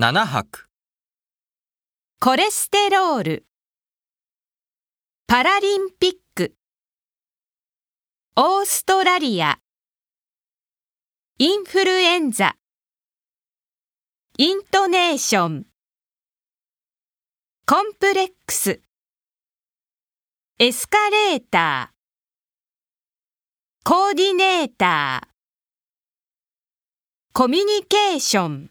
7泊。コレステロール。パラリンピック。オーストラリア。インフルエンザ。イントネーション。コンプレックス。エスカレーター。コーディネーター。コミュニケーション。